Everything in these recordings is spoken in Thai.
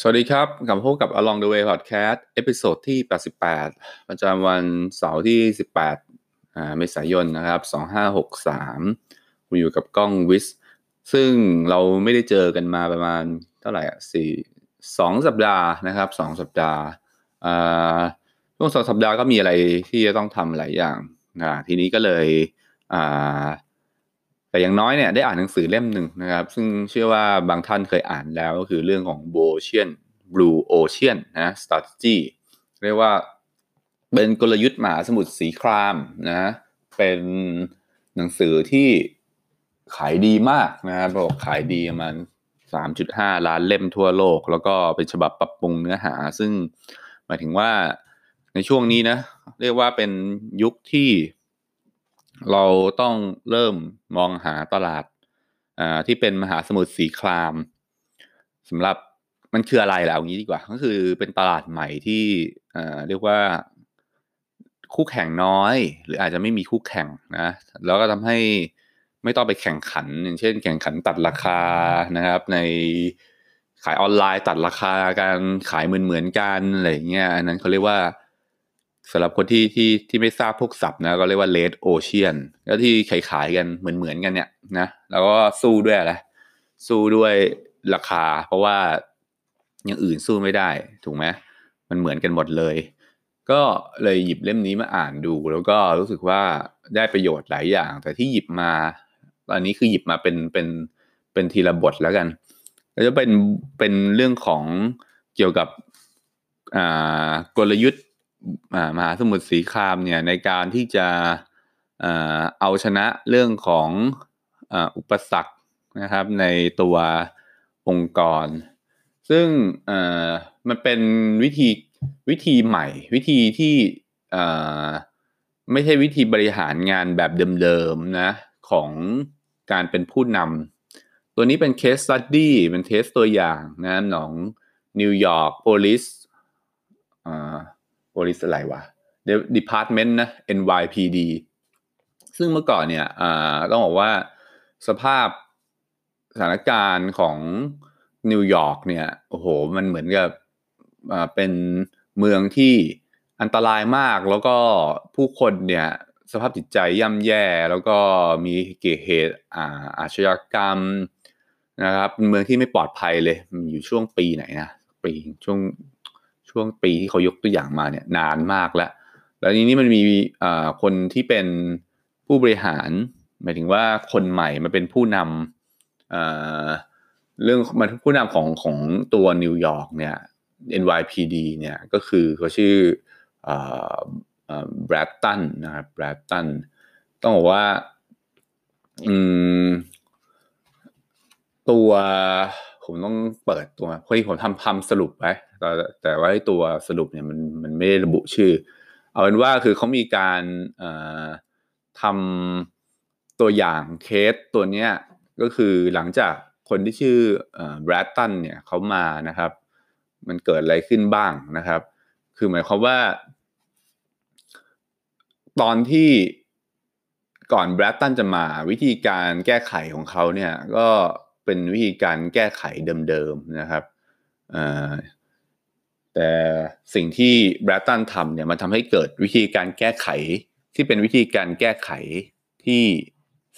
สวัสดีครับ กลับพบกับ Along the Way Podcast episode ที่ 88 ประจำวันเสาร์ที่ 18 เมษายนนะครับ 2563ผมอยู่กับกล้องวิส ซึ่งเราไม่ได้เจอกันมาประมาณเท่าไหร่อะสี่สองสัปดาห์นะครับสองสัปดาห์อ่าช่วงสองสัปดาห์ก็มีอะไรที่จะต้องทำหลายอย่างทีนี้ก็เลยอ่า แต่อย่างน้อยเนี่ยได้อ่านหนังสือเล่มหนึ่งนะครับ ซึ่งเชื่อว่าบางท่านเคยอ่านแล้วก็คือเรื่องของ Blue Ocean Blue Ocean นะ strategy เรียกว่าเป็นกลยุทธ์หมาสมุทรสีครามนะเป็นหนังสือที่ขายดีมากนะครับบอกขายดีประมาณ3.5 ล้านเล่มทั่วโลก แล้วก็เป็นฉบับปรับปรุงเนื้อหา ซึ่งหมายถึงว่าในช่วงนี้นะ เรียกว่าเป็นยุคที่ เราต้องเริ่มมองหาตลาดที่เป็นมหาสมุทรสีครามสำหรับมันคืออะไรล่ะเอางี้ดีกว่า ก็คือเป็นตลาดใหม่ที่เรียกว่าคู่แข่งน้อย หรืออาจจะไม่มีคู่แข่งนะแล้วก็ทำให้ไม่ต้องไปแข่งขัน อย่างเช่น แข่งขันตัดราคานะครับ ในขายออนไลน์ตัดราคาการขายเหมือนเหมือนกันอะไรเงี้ยอันนั้นเขาเรียกว่า สำหรับคนที่ที่ที่ไม่ทราบพวกศัพท์นะก็เรียกว่า red ocean แล้วที่ขายขายกันเหมือนเหมือนกันเนี่ยนะแล้วก็สู้ด้วยอะไรสู้ด้วยราคา เพราะว่าอย่างอื่นสู้ไม่ได้ ถูกไหมมันเหมือนกันหมดเลย ก็เลยหยิบเล่มนี้มาอ่านดู แล้วก็รู้สึกว่าได้ประโยชน์หลายอย่าง แต่ที่หยิบมาตอนนี้คือหยิบมาเป็นเป็นเป็นทีละบทแล้วกันแล้วจะเป็นเป็นเรื่องของเกี่ยวกับกลยุทธ์ มหาสมุทรสีครามเนี่ยในการที่จะเอาชนะเรื่องของอุปสรรคนะครับในตัวองค์กร ซึ่งมันเป็นวิธีวิธีใหม่ วิธีที่ไม่ใช่วิธีบริหารงานแบบเดิมๆนะของการเป็นผู้นำตัวนี้เป็น case study เป็นเทสตัวอย่างนะของนิวยอร์ก Police อ่า Police อะไรวะ Department นะ NYPD ซึ่งเมื่อก่อนเนี่ยอ่าต้องบอกว่าสภาพสถานการณ์ของนิวยอร์กเนี่ยโอ้โหมันเหมือนกับอ่าเป็นเมืองที่อันตรายมากแล้วก็ผู้คนเนี่ยสภาพจิตใจย่ำแย่แล้วก็มีเกิดเหตุอ่าอาชญากรรมนะครับเป็นเมืองที่ไม่ปลอดภัยเลยอยู่ช่วงปีไหนนะปีช่วง ช่วงปีที่เขายกตัวอย่างมาเนี่ยนานมากแล้ว แล้วทีนี้มันมีคนที่เป็นผู้บริหาร หมายถึงว่าคนใหม่มาเป็นผู้นำเรื่องมันผู้นำของของตัวนิวยอร์กเนี่ย NYPD เนี่ยก็คือเขาชื่อแบรดตันนะครับแบรดตันต้องบอกว่า อืม ตัว ผมต้องเปิดตัวเพราะที่ผมทำทำสรุปไว้แต่แต่ว่าตัวสรุปเนี่ยมันมันไม่ได้ระบุชื่อ เอาเป็นว่าคือเขามีการทำตัวอย่างเคสตัวเนี้ยก็คือหลังจากคนที่ชื่อแบรดตันเนี่ยเขามานะครับ มันเกิดอะไรขึ้นบ้างนะครับ คือหมายความว่า ตอนที่ก่อนแบรดตันจะมาวิธีการแก้ไขของเขาเนี่ยก็ เป็นวิธีการแก้ไขเดิมๆนะครับแต่สิ่งที่แบรตันทำเนี่ยมันทำให้เกิดวิธีการแก้ไขที่เป็นวิธีการแก้ไขที่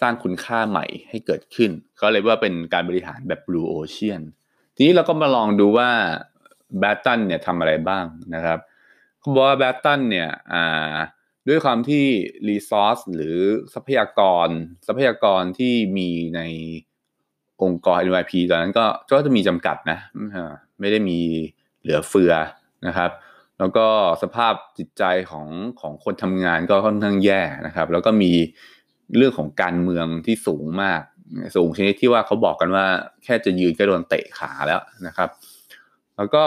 สร้างคุณค่าใหม่ให้เกิดขึ้นก็เลยว่าเป็นการบริหารแบบ Blue Ocean ทีนี้เราก็มาลองดูว่าแบตตันเนี่ยทำอะไรบ้างนะครับเขาบอกว่าแบตตันเนี่ยด้วยความที่รีซอสหรือทรัพยากรทรัพยากรที่มีใน องค์กร NYP ตอนนั้นก็ก็จะมีจำกัดนะไม่ได้มีเหลือเฟือนะครับ แล้วก็สภาพจิตใจของของคนทำงานก็ค่อนข้างแย่นะครับ แล้วก็มีเรื่องของการเมืองที่สูงมาก สูงชนิดที่ว่าเขาบอกกันว่าแค่จะยืนก็โดนเตะขาแล้วนะครับ แล้วก็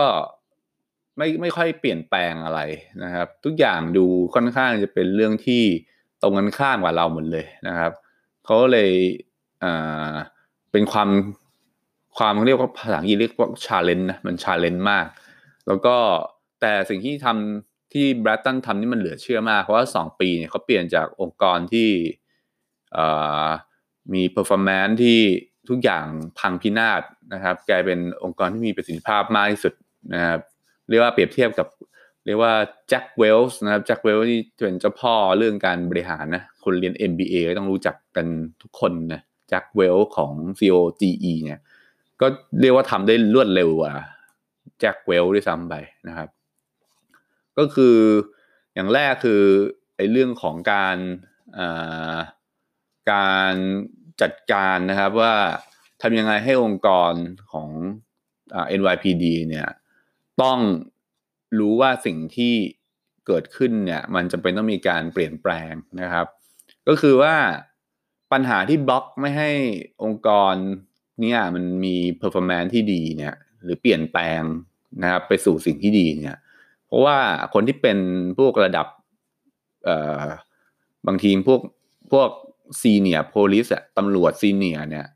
ไม่ไม่ค่อยเปลี่ยนแปลงอะไรนะครับ ทุกอย่างดูค่อนข้างจะเป็นเรื่องที่ตรงกันข้ามกับเราหมดเลยนะครับเขาเลยอ่า เป็นความความเรียกว่าภาษาอังกฤษเรียกว่า challenge นะมัน challenge มาก แล้วก็แต่สิ่งที่ทำที่แบรตันทำนี่มันเหลือเชื่อมาก เพราะว่าสองปีเนี่ยเขาเปลี่ยนจากองค์กรที่มี performance ที่ทุกอย่างพังพินาศนะครับกลายเป็นองค์กรที่มีประสิทธิภาพมากที่สุดนะครับเรียกว่าเปรียบเทียบกับ เรียกว่าแจ็คเวลส์นะครับแจ็คเวลส์ที่เป็นเจ้าพ่อเรื่องการบริหารนะคนเรียน MBA ก็ต้องรู้จักกันทุกคนนะ จ็คเวลของ COGE เนี่ย ก็เรียกว่าทำได้รวดเร็วกว่าแจ็คเวลด้วยซ้ำไปนะครับ ก็คืออย่างแรกคือไอ้เรื่องของการการจัดการนะครับว่าทำยังไงให้องค์กรของ NYPD เนี่ยต้องรู้ว่าสิ่งที่เกิดขึ้นเนี่ยมันจะเป็นต้องมีการเปลี่ยนแปลงนะครับ ก็คือว่า ปัญหาที่บล็อกไม่ให้องค์กรเนี่ยมันมี performance ที่ดีเนี่ยหรือเปลี่ยนแปลงนะครับไปสู่สิ่งที่ดีเนี่ย เพราะว่าคนที่เป็นพวกระดับเออบางทีพวกพวกซีเนียโพลิสอะตำรวจซีเนียเนี่ย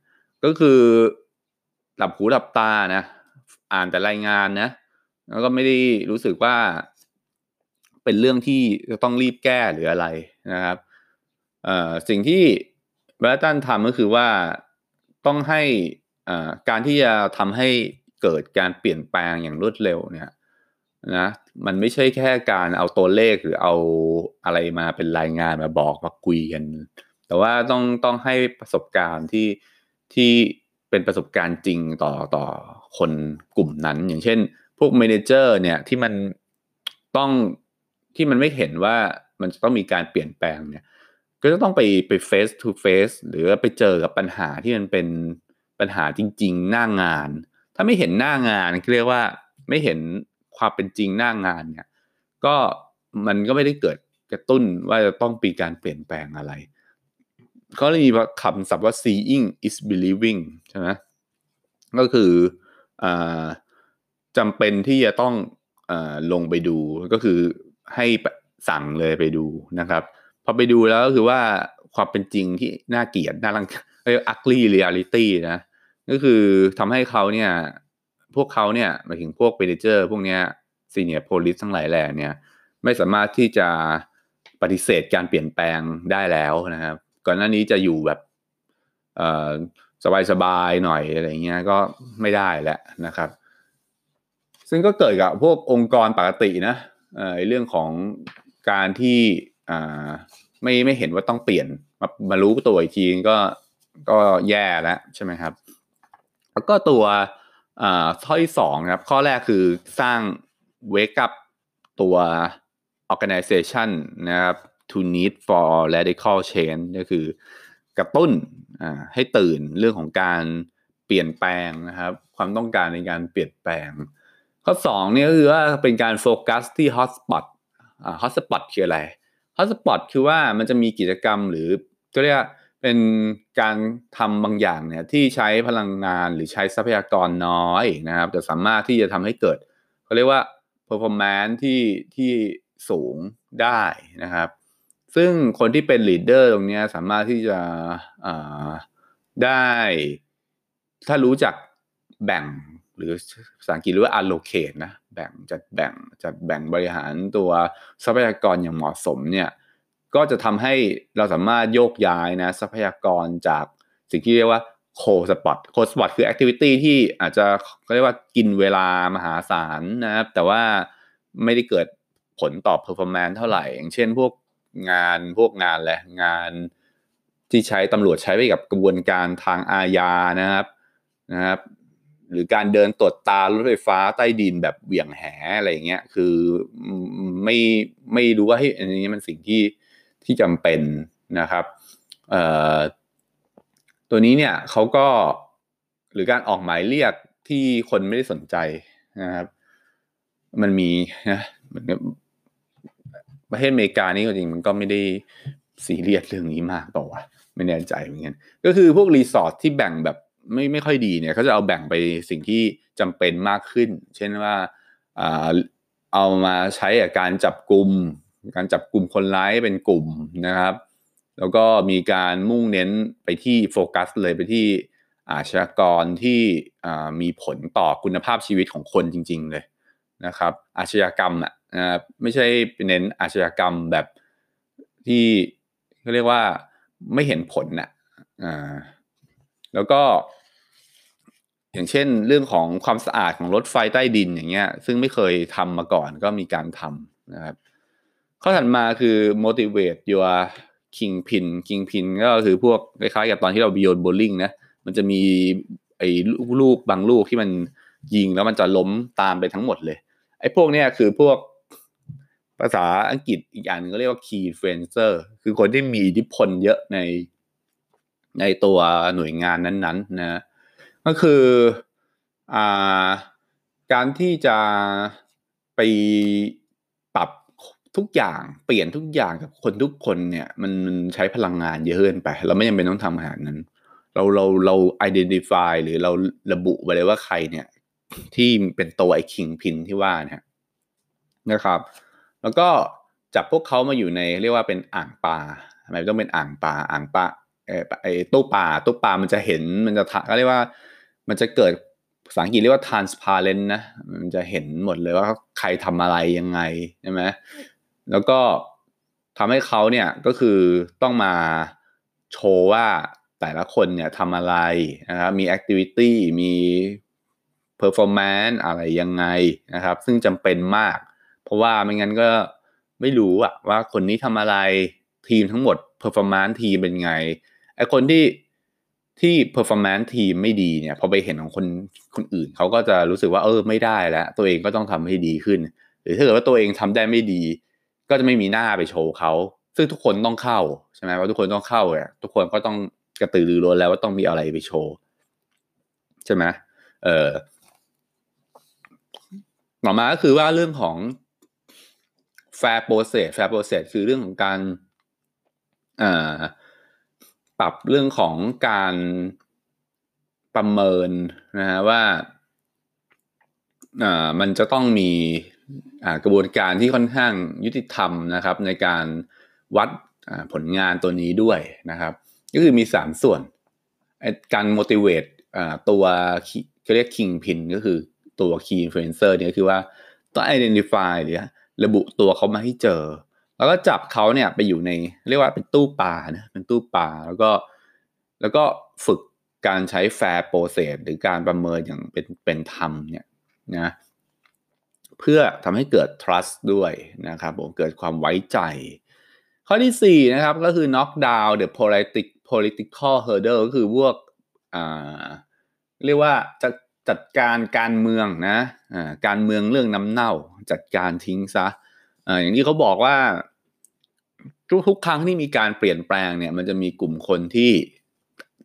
ก็คือหลับหูหลับตานะ อ่านแต่รายงานนะ แล้วก็ไม่ได้รู้สึกว่าเป็นเรื่องที่จะต้องรีบแก้หรืออะไรนะครับเอ่อสิ่งที่ แบรตันทำก็คือว่าต้องให้การที่จะทำให้เกิดการเปลี่ยนแปลงอย่างรวดเร็วเนี่ยนะมันไม่ใช่แค่การเอาตัวเลขหรือเอาอะไรมาเป็นรายงานมาบอกมาคุยกัน แต่ว่าต้องต้องให้ประสบการณ์ที่ที่เป็นประสบการณ์จริงต่อต่อคนกลุ่มนั้น อย่างเช่น พวกเมนเจอร์เนี่ยที่มันต้องที่มันไม่เห็นว่ามันจะต้องมีการเปลี่ยนแปลงเนี่ย ก็จะต้องไปไป face to face หรือไปเจอกับปัญหาที่มันเป็นปัญหาจริง ๆ หน้างาน ถ้าไม่เห็นหน้างานเรียกว่าไม่เห็นความเป็นจริงหน้างานเนี่ย ก็มันก็ไม่ได้เกิดกระตุ้นว่าจะต้องมีการเปลี่ยนแปลงอะไรเขาเลยมีคำศัพท์ว่า seeing is believing ใช่ไหมก็คืออจำเป็นที่จะต้องอลงไปดูก็คือให้สั่งเลยไปดูนะครับ พอไปดูแล้วก็คือว่าความเป็นจริงที่น่าเกลียดน่ารังเรียก ugly reality นะก็คือทำให้เขาเนี่ย พวกเขาเนี่ยหมายถึงพวกเ a เจอร์ พวกเนี้ยซีเนียร์โพลิสทั้งหลายแหล่เนี่ย ไม่สามารถที่จะปฏิเสธการเปลี่ยนแปลงได้แล้วนะครับ ก่อนหน้านี้จะอยู่แบบสบายๆหน่อยอะไรเงี้ยก็ไม่ได้แล้วนะครับ ซึ่งก็เกิดกับพวกองค์กรปกตินะเรื่องของการที่ ไม่ไม่เห็นว่าต้องเปลี่ยนมามารู้ตัวอีกทีก็ก็แย่แล้วใช่ไหมครับ แล้วก็ตัวอ่าข้อที่สองครับ ข้อแรกคือสร้าง wake up ตัว organization นะครับ to need for radical change ก็คือกระตุ้นให้ตื่นเรื่องของการเปลี่ยนแปลงนะครับ ความต้องการในการเปลี่ยนแปลง ข้อ2เนี่ยก็คือว่าเป็นการโฟกัสที่ hot spot hot spot คืออะไร hot spot คือว่ามันจะมีกิจกรรมหรือก็เรียกเป็นการทำบางอย่างเนี่ยที่ใช้พลังงานหรือใช้ทรัพยากรน้อยนะครับแต่สามารถที่จะทำให้เกิดเขาเรียกว่า performance ที่ที่สูงได้นะครับ ซึ่งคนที่เป็น leader ตรงนี้สามารถที่จะได้ ถ้ารู้จักแบ่ง หรือภาษาอังกฤษเรียกว่า allocate นะแบ่งจัดแบ่งจัดแบ่งบริหารตัวทรัพยากรอย่างเหมาะสมเนี่ยก็จะทำให้เราสามารถโยกย้ายนะทรัพยากรจากสิ่งที่เรียกว่า cold spot cold spot คือ activity ที่อาจจะเขาเรียกว่ากินเวลามหาศาลนะครับ แต่ว่าไม่ได้เกิดผลต่อ performance เท่าไหร่ อย่างเช่นพวกงานพวกงานแหละงานที่ใช้ตำรวจใช้ไปกับกระบวนการทางอาญานะครับนะครับ หรือการเดินตรวจตารถไฟฟ้าใต้ดินแบบเหวี่ยงแหอะไรเงี้ยคือไม่ไม่รู้ว่าให้อันนี้มันสิ่งที่ที่จำเป็นนะครับตัวนี้เนี่ยเขาก็หรือการออกหมายเรียกที่คนไม่ได้สนใจนะครับ มันมีนะเหมือนประเทศอเมริกานี่จริงมันก็ไม่ได้ซีเรียสเรื่องนี้มากต่อวะไม่แน่ใจเหมือนกันก็คือพวกรีสอร์ทที่แบ่งแบบ ไม่ไม่ค่อยดีเนี่ยเขาจะเอาแบ่งไปสิ่งที่จำเป็นมากขึ้น เช่นว่าเอามาใช้การจับกลุ่มการจับกลุ่มคนร้ายเป็นกลุ่มนะครับ แล้วก็มีการมุ่งเน้นไปที่โฟกัสเลยไปที่อาชญากรที่มีผลต่อคุณภาพชีวิตของคนจริง ๆเลยนะครับ อาชญากรรมอะไม่ใช่เน้นอาชญากรรมแบบที่เขาเรียกว่าไม่เห็นผลนะ่ะแล้วก็ อย่างเช่น เรื่องของความสะอาดของรถไฟใต้ดินอย่างเงี้ย ซึ่งไม่เคยทำมาก่อนก็มีการทำนะครับ ข้อถัดมาคือ motivate your kingpin kingpin ก็คือพวกคล้ายๆกับตอนที่เราบิโยนโบลิ่งนะมันจะมีไอ้ลูกบางลูกที่มันยิงแล้วมันจะล้มตามไปทั้งหมดเลย ไอ้พวกเนี้ยคือพวกภาษาอังกฤษอีกอย่างนึงก็เรียกว่า key influencer คือคนที่มีอิทธิพลเยอะในในตัวหน่วยงานนั้นๆนะ ก็คืออ่าการที่จะไปปรับทุกอย่างเปลี่ยนทุกอย่างกับคนทุกคนเนี่ยมันใช้พลังงานเยอะเกินไป เราไม่จำเป็นต้องทำขนาดนั้น เราเราเรา identify หรือเราระบุไปเลยว่าใครเนี่ย ที่เป็นตัวไอ้คิงพินที่ว่าเนี่ยนะครับ แล้วก็จับพวกเขามาอยู่ในเรียกว่าเป็นอ่างปลาทำไมต้องเป็นอ่างปลาอ่างปลาเออไอตู้ปลาตู้ปลามันจะเห็นมันจะถักก็เรียกว่า มันจะเกิดภาษาอังกฤษเรียกว่า transparent นะ มันจะเห็นหมดเลยว่าใครทำอะไรยังไงใช่ไหมแล้วก็ทำให้เขาเนี่ยก็คือต้องมาโชว์ว่าแต่ละคนเนี่ยทำอะไรนะครับ มี activity มี performance อะไรยังไงนะครับ ซึ่งจำเป็นมาก เพราะว่าไม่งั้นก็ไม่รู้อะว่าคนนี้ทำอะไรทีมทั้งหมด performance ทีมเป็นไงไอคนที่ ที่ performance ทีมไม่ดีเนี่ยพอไปเห็นของคนคนอื่นเขาก็จะรู้สึกว่าเออไม่ได้แล้ว ตัวเองก็ต้องทำให้ดีขึ้น หรือถ้าเกิดว่าตัวเองทำได้ไม่ดี ก็จะไม่มีหน้าไปโชว์เขาซึ่งทุกคนต้องเข้าใช่ไหมว่าทุกคนต้องเข้าอะทุกคนก็ต้องกระตือรือร้นแล้วว่าต้องมีอะไรไปโชว์ใช่ไหมเออต่อมาก็คือว่าเรื่องของ fair process fair process คือเรื่องของการอ่า ปรับเรื่องของการประเมินนะฮะว่าอ่ามันจะต้องมีกระบวนการที่ค่อนข้างยุติธรรมนะครับ ในการวัดผลงานตัวนี้ด้วยนะครับ ก็คือมีสามส่วน การ motivate ตัวเขาเรียก kingpin ก็คือตัว key influencer เนี่ยคือว่าต้อง identify หรือระบุตัวเขามาให้เจอ แล้วก็จับเขาเนี่ยไปอยู่ในเรียกว่าเป็นตู้ปลานะเป็นตู้ปลาแล้วก็แล้วก็ฝึกการใช้ fair process หรือการประเมินอย่างเป็นเป็นธรรมเนี่ยนะเพื่อทำให้เกิด trust ด้วยนะครับผมเกิดความไว้ใจ ข้อที่ 4 นะครับก็คือ knock down the politic- political hurdle ก็คือพวกอ่าเรียกว่าจะจัดการการเมืองนะอ่าการเมืองเรื่องน้ำเน่า จัดการทิ้งซะ อย่างที่เขาบอกว่าทุกครั้งที่มีการเปลี่ยนแปลงเนี่ย มันจะมีกลุ่มคนที่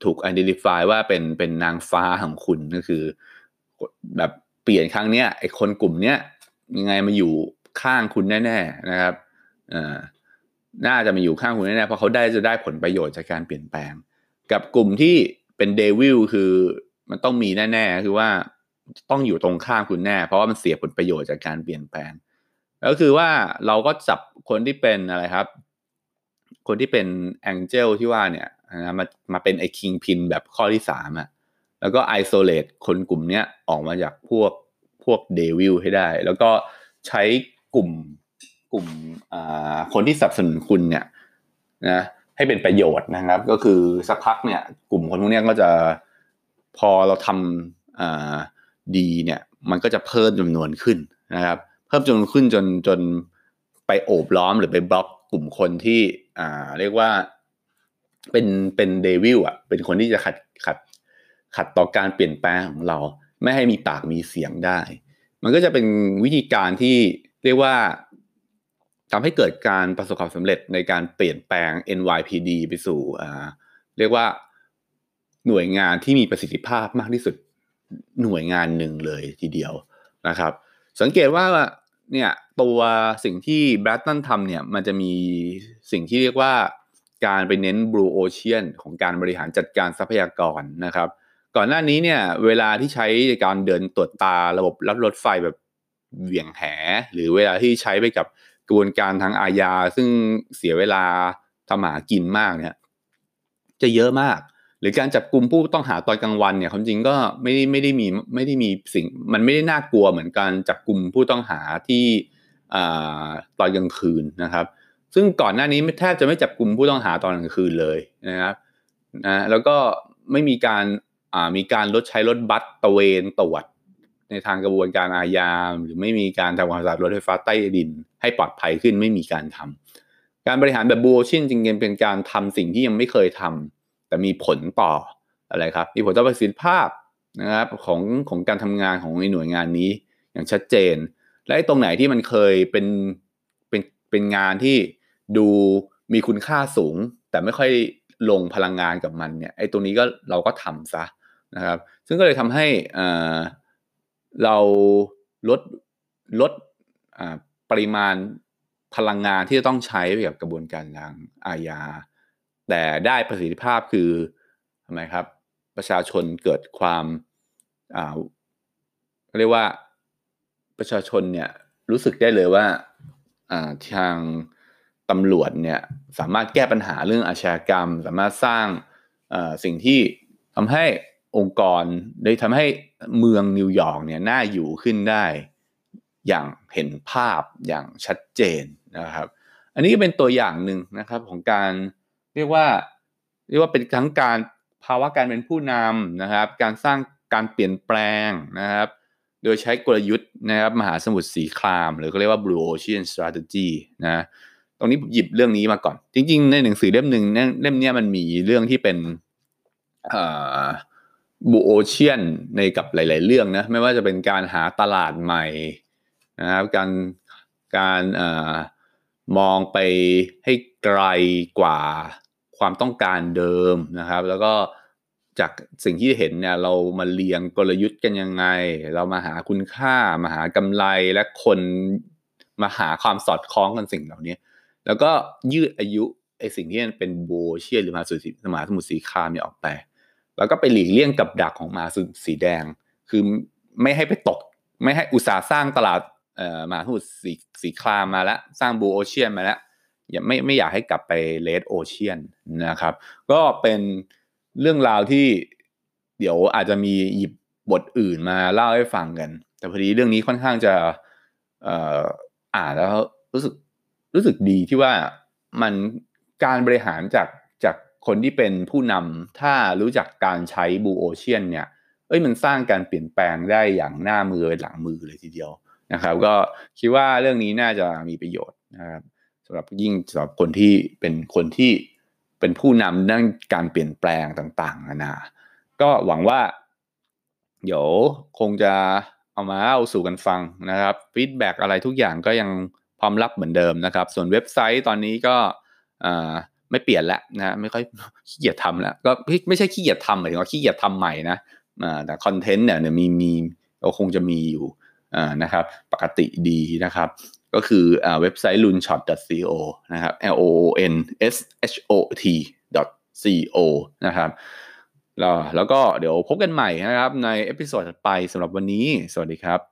ถูก identify ว่าเป็นเป็นนางฟ้าของคุณก็คือ แบบเปลี่ยนครั้งเนี้ยไอคนกลุ่มเนี้ยยังไงมาอยู่ข้างคุณแน่ ๆนะครับอ่าน่าจะมาอยู่ข้างคุณแน่ๆเพราะเขาได้จะได้ผลประโยชน์จากการเปลี่ยนแปลง กับกลุ่มที่เป็น devil คือมันต้องมีแน่ๆคือว่าต้องอยู่ตรงข้างคุณแน่ เพราะว่ามันเสียผลประโยชน์จากการเปลี่ยนแปลง ก็คือว่าเราก็จับคนที่เป็นอะไรครับ คนที่เป็น angel ที่ว่าเนี่ยนะมามาเป็นไอ้ kingpin แบบข้อที่สามอะแล้วก็ isolate คนกลุ่มเนี้ยออกมาจากพวกพวก devil ให้ได้ แล้วก็ใช้กลุ่มกลุ่มคนที่สนับสนุนคุณเนี่ยนะให้เป็นประโยชน์นะครับ ก็คือสักพักเนี่ยกลุ่มคนพวกนี้ก็จะพอเราทำดีเนี่ยมันก็จะเพิ่มจำนวนขึ้นนะครับ พิ่มจนขึ้นจนจนไปโอบล้อมหรือไปบล็อกกลุ่มคนที่อ่าเรียกว่าเป็นเป็นเดวิลอะ เป็นคนที่จะขัดขัดขัดต่อการเปลี่ยนแปลงของเรา ไม่ให้มีปากมีเสียงได้ มันก็จะเป็นวิธีการที่เรียกว่าทำให้เกิดการประสบความสำเร็จในการเปลี่ยนแปลง NYPD ไปสู่อ่าเรียกว่าหน่วยงานที่มีประสิทธิภาพมากที่สุดหน่วยงานหนึ่งเลยทีเดียวนะครับ สังเกตว่า เนี่ยตัวสิ่งที่แบรตันทำเนี่ยมันจะมีสิ่งที่เรียกว่าการไปเน้น Blue Ocean ของการบริหารจัดการทรัพยากรนะครับ ก่อนหน้านี้เนี่ยเวลาที่ใช้ในการเดินตรวจตาระบบรับรถไฟแบบเหวี่ยงแห หรือเวลาที่ใช้ไปกับกระบวนการทางอาญาซึ่งเสียเวลาทำหากินมากเนี่ยจะเยอะมาก หรือการจับกลุ่มผู้ต้องหาตอนกลางวันเนี่ยความจริงก็ไม่ได้ไม่ได้มีไม่ได้มีสิ่งมันไม่ได้น่ากลัวเหมือนการจับกลุ่มผู้ต้องหาที่ตอนกลางคืนนะครับ ซึ่งก่อนหน้านี้แทบจะไม่จับกลุ่มผู้ต้องหาตอนกลางคืนเลยนะครับนะแล้วก็ไม่มีการมีการลดใช้รถบัสตะเวนตรวจในทางกระบวนการอาญาหรือไม่มีการทำความสะอาดรถไฟฟ้าใต้ดิน ให้ปลอดภัยขึ้นไม่มีการทำการบริหารแบบบูโอชินจริงๆเป็นการทำสิ่งที่ยังไม่เคยทำ แต่มีผลต่ออะไรครับมีผลต่อประสิทธิภาพนะครับของของการทำงานของหน่วยงานนี้อย่างชัดเจน และตรงไหนที่มันเคยเป็นเป็นเป็นงานที่ดูมีคุณค่าสูง แต่ไม่ค่อยลงพลังงานกับมันเนี่ยไอ้ตรงนี้ก็เราก็ทำซะนะครับ ซึ่งก็เลยทำให้เราลดลดปริมาณพลังงานที่จะต้องใช้กับกระบวนการทางอาญา แต่ได้ประสิทธิภาพคือทำไมครับ ประชาชนเกิดความเรียกว่าประชาชนเนี่ยรู้สึกได้เลยว่าทางตำรวจเนี่ยสามารถแก้ปัญหาเรื่องอาชญากรรม สามารถสร้างสิ่งที่ทำให้องค์กรได้ทำให้เมืองนิวยอร์กเนี่ยน่าอยู่ขึ้นได้อย่างเห็นภาพอย่างชัดเจนนะครับ อันนี้ก็เป็นตัวอย่างหนึ่งนะครับของการ เรียกว่าเรียกว่าเป็นทั้งการภาวะการเป็นผู้นำนะครับ การสร้างการเปลี่ยนแปลงนะครับ โดยใช้กลยุทธ์นะครับมหาสมุทรสีคราม หรือก็เรียกว่า Blue Ocean Strategy นะตรงนี้หยิบเรื่องนี้มาก่อน จริง ๆ ในหนังสือเล่มหนึ่งเล่มนี้มันมีเรื่องที่เป็นบูโอเชียนในกับหลาย ๆ เรื่องนะไม่ว่าจะเป็นการหาตลาดใหม่นะครับการการอ มองไปให้ไกลกว่าความต้องการเดิมนะครับ แล้วก็จากสิ่งที่เห็นเนี่ยเรามาเรียงกลยุทธ์กันยังไง เรามาหาคุณค่ามาหากำไรและคนมาหาความสอดคล้องกันสิ่งเหล่านี้แล้วก็ยืดอายุไอสิ่งที่เป็นโบเชียหรือมาสุสมาสมุทรสีคามเนี่ยออกไป แล้วก็ไปหลีกเลี่ยงกับดักของมาสุสีแดง คือไม่ให้ไปตก ไม่ให้อุตสาห์สร้างตลาด เอ่อมาสุสีสีครามมาแล้ว สร้างบูโอเชียนมาแล้วอย่าไม่ไม่อยากให้กลับไปเลดโอเชียนนะครับ ก็เป็นเรื่องราวที่เดี๋ยวอาจจะมีหยิบบทอื่นมาเล่าให้ฟังกัน แต่พอดีเรื่องนี้ค่อนข้างจะอ่ออ่านแล้วรู้สึกรู้สึกดีที่ว่ามันการบริหารจากจากคนที่เป็นผู้นำถ้ารู้จักการใช้บูโอเชียนเนี่ยเอ้ยมันสร้างการเปลี่ยนแปลงได้อย่างหน้ามือหลังมือเลยทีเดียว นะครับ ก็คิดว่าเรื่องนี้น่าจะมีประโยชน์นะครับสำหรับยิ่งสำหรับคนที่เป็นคนที่เป็นผู้นำด้านการเปลี่ยนแปลงต่างๆนานาก็หวังว่า เดี๋ยวคงจะเอามาเล่าสู่กันฟังนะครับฟีดแบ็อะไรทุกอย่างก็ยังพร้อมรับเหมือนเดิมนะครับ ส่วนเว็บไซต์ตอนนี้ก็ไม่เปลี่ยนแล้วนะไม่ค่อยขี้เกียจทำแล้วก็ไม่ใช่ขี้เกียจทำหมายถึงว่าขี้เกียจทำใหม่นะแต่ content เนี่ยมีมีก็คงจะมีอยู่ นะครับปกติดีนะครับ ก็คือเว็บไซต์ lunshot.co นะครับ l o n s h o t co นะครับแล้วแล้วก็เดี๋ยวพบกันใหม่นะครับใน episode ถัดไปสำหรับวันนี้ สวัสดีครับ